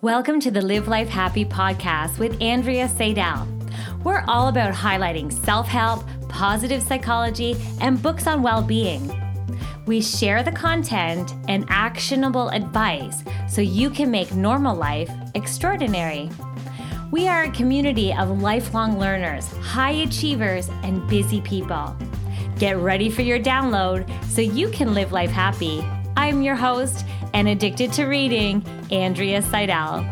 Welcome to the Live Life Happy podcast with Andrea Seydel. We're all about highlighting self help, positive psychology, and books on well being. We share the content and actionable advice so you can make normal life extraordinary. We are a community of lifelong learners, high achievers, and busy people. Get ready for your download so you can live life happy. I'm your host and addicted to reading, Andrea Seydel.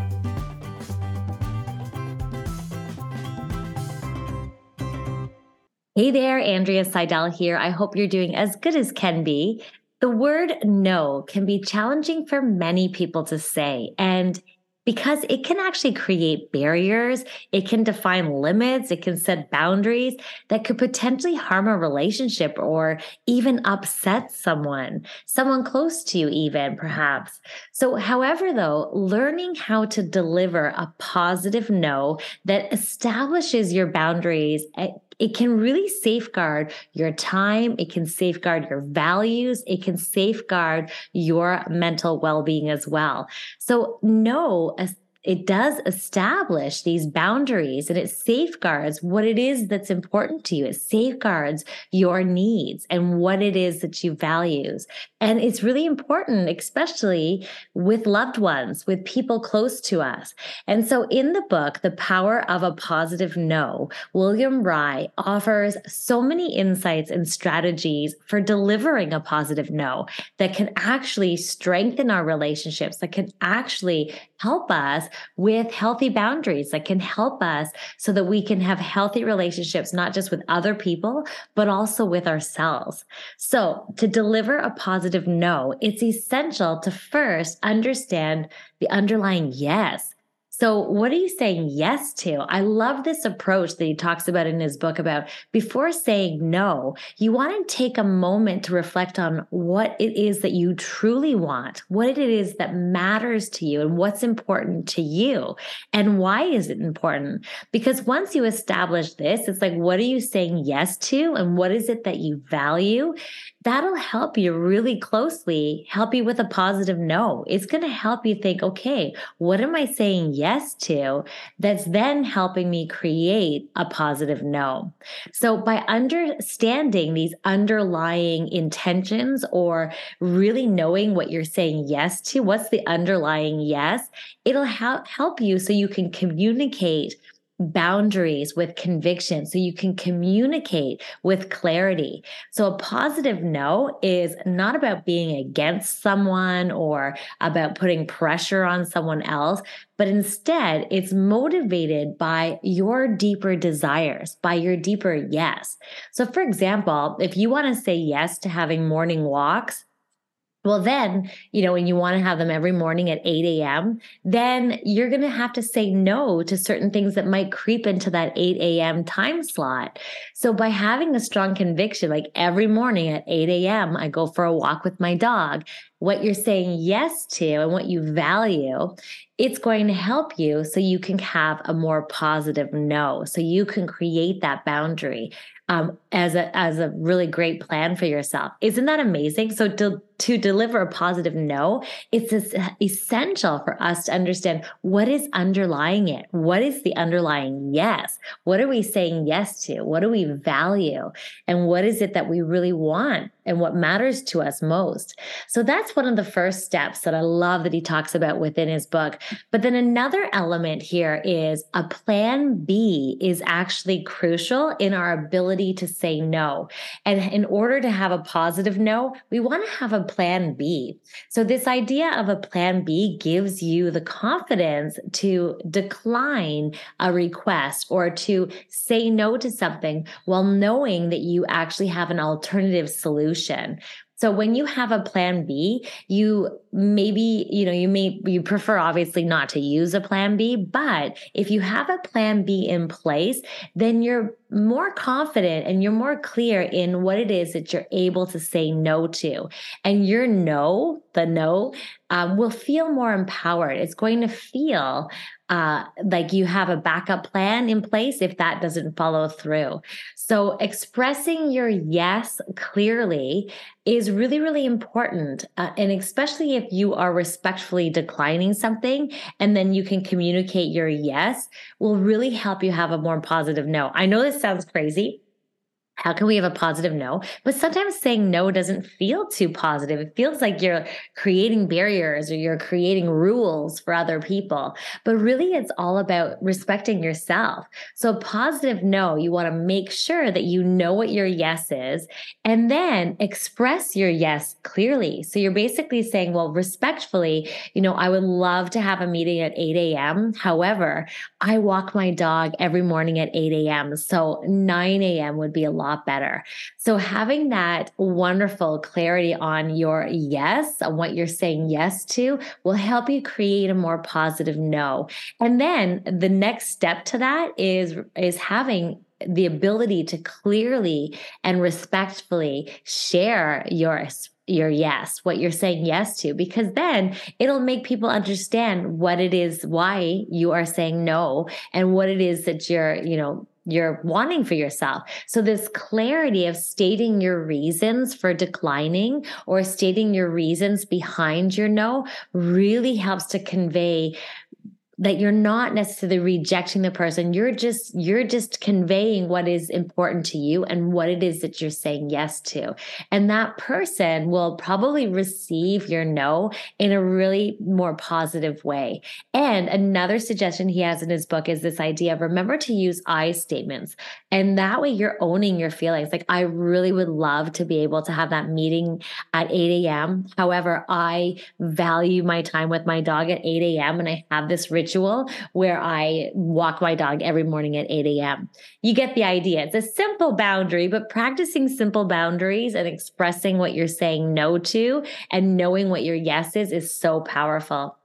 Hey there, Andrea Seydel here. I hope you're doing as good as can be. The word no can be challenging for many people to say, and because it can actually create barriers. It can define limits. It can set boundaries that could potentially harm a relationship or even upset someone, someone close to you, even perhaps. So, however, though, learning how to deliver a positive no that establishes your boundaries eh, it can really safeguard your time. It can safeguard your values. It can safeguard your mental well being as well. So, no, it does establish these boundaries and it safeguards what it is that's important to you. It safeguards your needs and what it is that you values. And it's really important, especially with loved ones, with people close to us. And so in the book, The Power of a Positive No, William Ury offers so many insights and strategies for delivering a positive no that can actually strengthen our relationships, that can actually help us with healthy boundaries that can help us so that we can have healthy relationships, not just with other people, but also with ourselves. So to deliver a positive no, it's essential to first understand the underlying yes so, what are you saying yes to? I love this approach that he talks about in his book about before saying no, you want to take a moment to reflect on what it is that you truly want, what it is that matters to you, and what's important to you, and why is it important? Because once you establish this, it's like, what are you saying yes to, and what is it that you value? that'll help you really closely, help you with a positive no. It's going to help you think, okay, what am I saying yes to that's then helping me create a positive no? So by understanding these underlying intentions or really knowing what you're saying yes to, what's the underlying yes, it'll help help you so you can communicate boundaries with conviction so you can communicate with clarity. So a positive no is not about being against someone or about putting pressure on someone else, but instead it's motivated by your deeper desires, by your deeper yes. So for example, if you want to say yes to having morning walks, well, then, you know, when you want to have them every morning at 8 a.m., then you're going to have to say no to certain things that might creep into that 8 a.m. time slot. So, by having a strong conviction, like every morning at 8 a.m., I go for a walk with my dog, what you're saying yes to and what you value, it's going to help you so you can have a more positive no. So, you can create that boundary um, as a as a really great plan for yourself. Isn't that amazing? So to to deliver a positive no, it's essential for us to understand what is underlying it. What is the underlying yes? What are we saying yes to? What do we value? And what is it that we really want and what matters to us most? So that's one of the first steps that I love that he talks about within his book. But then another element here is a plan B is actually crucial in our ability to say no. And in order to have a positive no, we want to have a plan B. So this idea of a plan B gives you the confidence to decline a request or to say no to something while knowing that you actually have an alternative solution. So when you have a plan B, you maybe, you know, you may, you prefer obviously not to use a plan B, but if you have a plan B in place, then you're more confident and you're more clear in what it is that you're able to say no to. And your no, the no, um, will feel more empowered. It's going to feel uh, like you have a backup plan in place if that doesn't follow through. So, expressing your yes clearly is really, really important. Uh, and especially if you are respectfully declining something and then you can communicate your yes, will really help you have a more positive no. I know this sounds crazy how can we have a positive no? But sometimes saying no doesn't feel too positive. It feels like you're creating barriers or you're creating rules for other people. But really, it's all about respecting yourself. So, a positive no, you want to make sure that you know what your yes is and then express your yes clearly. So, you're basically saying, well, respectfully, you know, I would love to have a meeting at 8 a.m. However, I walk my dog every morning at 8 a.m. So, 9 a.m. would be a lot better. So having that wonderful clarity on your yes, on what you're saying yes to, will help you create a more positive no. And then the next step to that is is having the ability to clearly and respectfully share your your yes, what you're saying yes to, because then it'll make people understand what it is, why you are saying no, and what it is that you're, you know, you're wanting for yourself. So this clarity of stating your reasons for declining or stating your reasons behind your no really helps to convey that you're not necessarily rejecting the person. You're just you're just conveying what is important to you and what it is that you're saying yes to. And that person will probably receive your no in a really more positive way. And another suggestion he has in his book is this idea of remember to use i statements. And that way you're owning your feelings. Like i really would love to be able to have that meeting at 8 a.m however i value my time with my dog at 8 a.m and i have this ritual where I walk my dog every morning at 8 a.m. You get the idea. It's a simple boundary, but practicing simple boundaries and expressing what you're saying no to and knowing what your yes is is so powerful.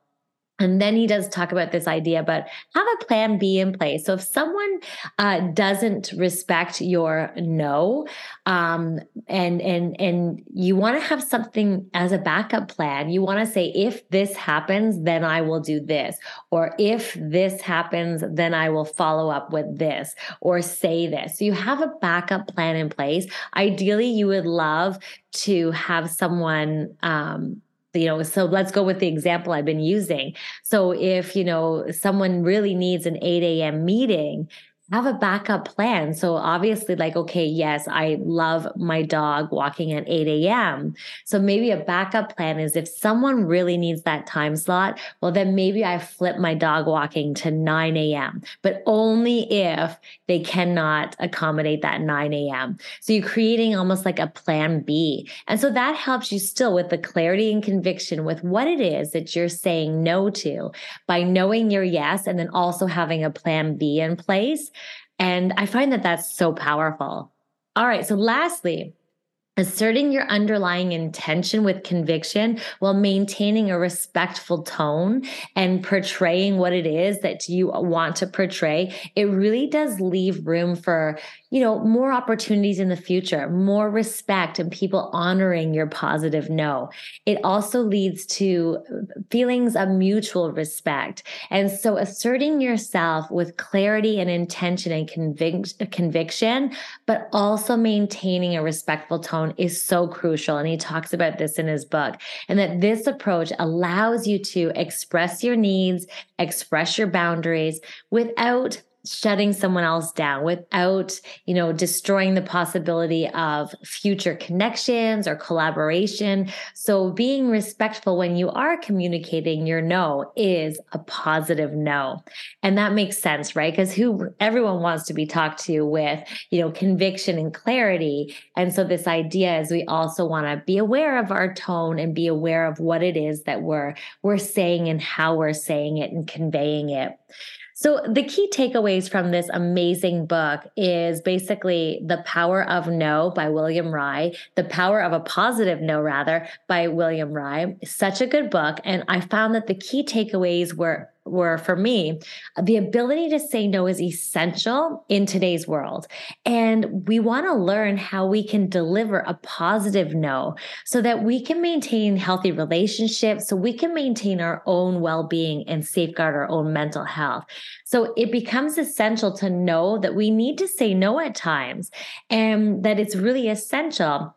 And then he does talk about this idea, but have a plan B in place. So if someone uh, doesn't respect your no, um, and and and you want to have something as a backup plan, you want to say, if this happens, then I will do this, or if this happens, then I will follow up with this, or say this. So you have a backup plan in place. Ideally, you would love to have someone um, you know so let's go with the example i've been using. So if you know someone really needs an 8 a.m meeting have a backup plan. So obviously, like, okay, yes, I love my dog walking at 8 a.m. So maybe a backup plan is if someone really needs that time slot, well, then maybe I flip my dog walking to 9 a.m., but only if they cannot accommodate that 9 a.m. So you're creating almost like a plan B. And so that helps you still with the clarity and conviction with what it is that you're saying no to by knowing your yes and then also having a plan B in place and I find that that's so powerful. All right. So, lastly, asserting your underlying intention with conviction while maintaining a respectful tone and portraying what it is that you want to portray, it really does leave room for you know, more opportunities in the future, more respect and people honoring your positive no. It also leads to feelings of mutual respect. And so asserting yourself with clarity and intention and convic- conviction, but also maintaining a respectful tone is so crucial. And he talks about this in his book. And that this approach allows you to express your needs, express your boundaries without shutting someone else down without you know destroying the possibility of future connections or collaboration. So being respectful when you are communicating your no is a positive no. And that makes sense right? Because who everyone wants to be talked to with you know conviction and clarity. And so this idea is we also want to be aware of our tone and be aware of what it is that we're we're saying and how we're saying it and conveying it so, the key takeaways from this amazing book is basically The Power of No by William Ury, The Power of a Positive No, rather, by William Ury. Such a good book. And I found that the key takeaways were were for me, the ability to say no is essential in today's world. And we want to learn how we can deliver a positive no so that we can maintain healthy relationships, so we can maintain our own well being and safeguard our own mental health. So it becomes essential to know that we need to say no at times and that it's really essential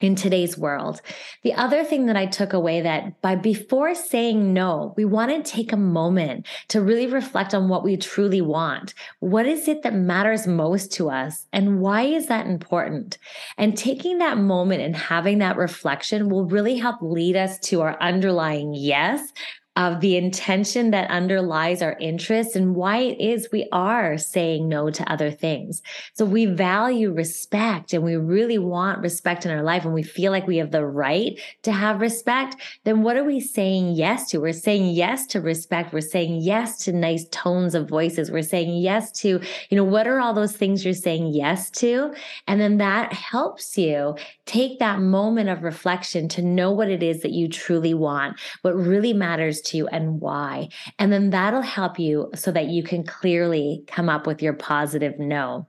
in today's world. The other thing that I took away that by before saying no, we want to take a moment to really reflect on what we truly want. What is it that matters most to us and why is that important? And taking that moment and having that reflection will really help lead us to our underlying yes of the intention that underlies our interests and why it is we are saying no to other things. So we value respect and we really want respect in our life and we feel like we have the right to have respect. Then what are we saying yes to? We're saying yes to respect. We're saying yes to nice tones of voices. We're saying yes to, you know, what are all those things you're saying yes to? And then that helps you take that moment of reflection to know what it is that you truly want, what really matters to you and why. And then that'll help you so that you can clearly come up with your positive no.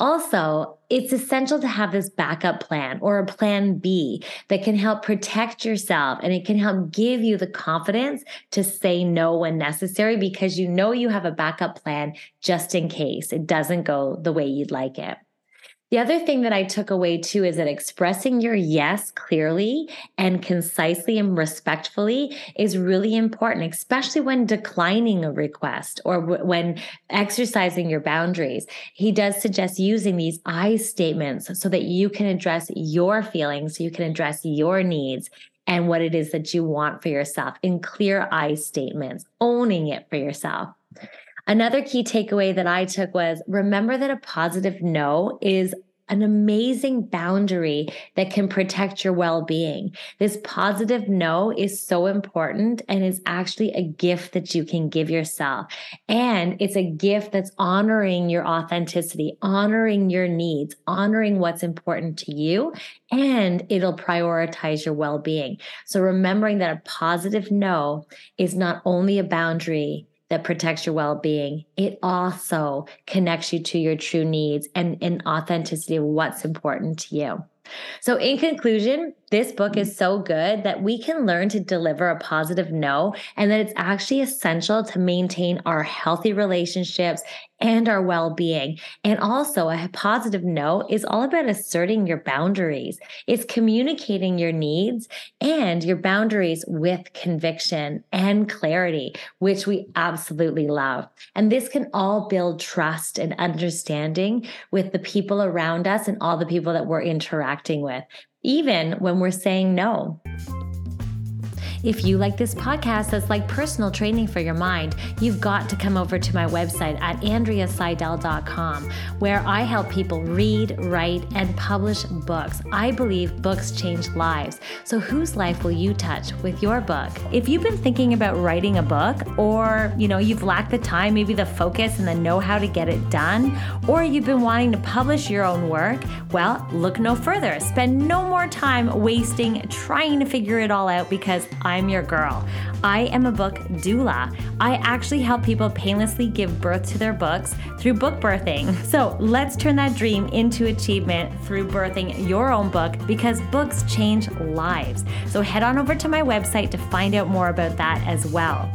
Also, it's essential to have this backup plan or a plan B that can help protect yourself and it can help give you the confidence to say no when necessary because you know you have a backup plan just in case it doesn't go the way you'd like it. The other thing that I took away too is that expressing your yes clearly and concisely and respectfully is really important, especially when declining a request or w- when exercising your boundaries. He does suggest using these I statements so that you can address your feelings, so you can address your needs and what it is that you want for yourself in clear I statements, owning it for yourself. Another key takeaway that I took was remember that a positive no is an amazing boundary that can protect your well being. This positive no is so important and is actually a gift that you can give yourself. And it's a gift that's honoring your authenticity, honoring your needs, honoring what's important to you, and it'll prioritize your well being. So remembering that a positive no is not only a boundary that protects your well-being. It also connects you to your true needs and an authenticity of what's important to you. So in conclusion this book is so good that we can learn to deliver a positive no and that it's actually essential to maintain our healthy relationships and our well-being. And also a positive no is all about asserting your boundaries. It's communicating your needs and your boundaries with conviction and clarity which we absolutely love. And this can all build trust and understanding with the people around us and all the people that we're interacting with even when we're saying no. If you like this podcast that's like personal training for your mind, you've got to come over to my website at andreaseydel.com, where I help people read, write, and publish books. I believe books change lives. So whose life will you touch with your book? If you've been thinking about writing a book, or you know, you've lacked the time, maybe the focus and the know-how to get it done, or you've been wanting to publish your own work, well, look no further. Spend no more time wasting trying to figure it all out because I I'm your girl. I am a book doula. I actually help people painlessly give birth to their books through book birthing. So let's turn that dream into achievement through birthing your own book because books change lives. So head on over to my website to find out more about that as well.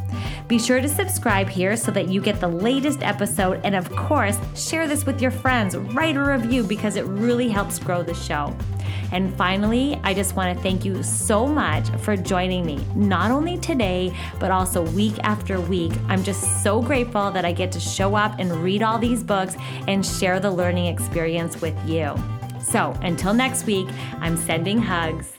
Be sure to subscribe here so that you get the latest episode. And of course, share this with your friends. Write a review because it really helps grow the show. And finally, I just want to thank you so much for joining me, not only today, but also week after week. I'm just so grateful that I get to show up and read all these books and share the learning experience with you. So until next week, I'm sending hugs.